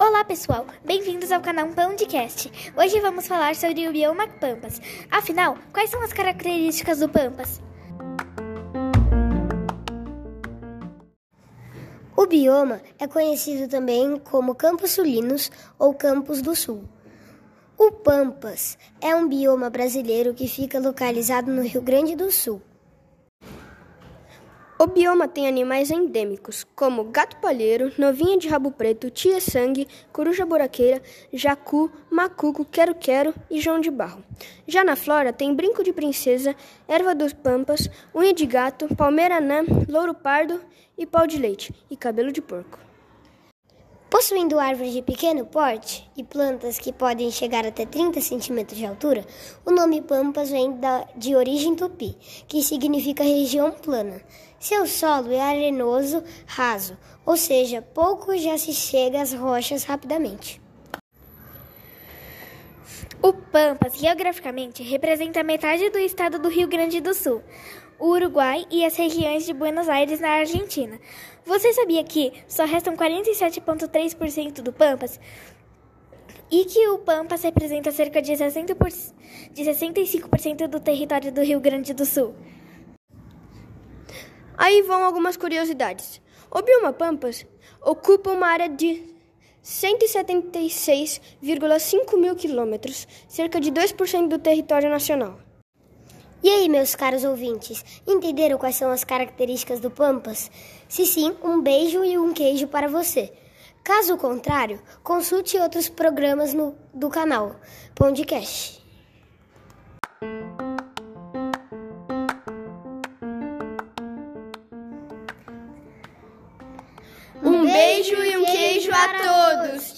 Olá pessoal, bem-vindos ao canal Pandcast. Hoje vamos falar sobre o bioma Pampas. Afinal, quais são as características do Pampas? O bioma é conhecido também como Campos Sulinos ou Campos do Sul. O Pampas é um bioma brasileiro que fica localizado no Rio Grande do Sul. O bioma tem animais endêmicos, como gato palheiro, novinha de rabo preto, tia-sangue, coruja buraqueira, jacu, macuco, quero-quero e joão de barro. Já na flora tem brinco de princesa, erva dos pampas, unha de gato, palmeira anã, louro pardo e pau de leite, e cabelo de porco. Possuindo árvores de pequeno porte e plantas que podem chegar até 30 centímetros de altura, o nome Pampas vem da, de origem tupi, que significa região plana. Seu solo é arenoso, raso, ou seja, pouco já se chega às rochas rapidamente. O Pampas, geograficamente, representa metade do estado do Rio Grande do Sul, o Uruguai e as regiões de Buenos Aires, na Argentina. Você sabia que só restam 47,3% do Pampas? E que o Pampas representa cerca de, 60%, de 65% do território do Rio Grande do Sul? Aí vão algumas curiosidades. O bioma Pampas ocupa uma área de 176,5 mil quilômetros, cerca de 2% do território nacional. E aí, meus caros ouvintes, entenderam quais são as características do Pampas? Se sim, um beijo e um queijo para você. Caso contrário, consulte outros programas no, do canal Podcast. Um beijo e um queijo a todos!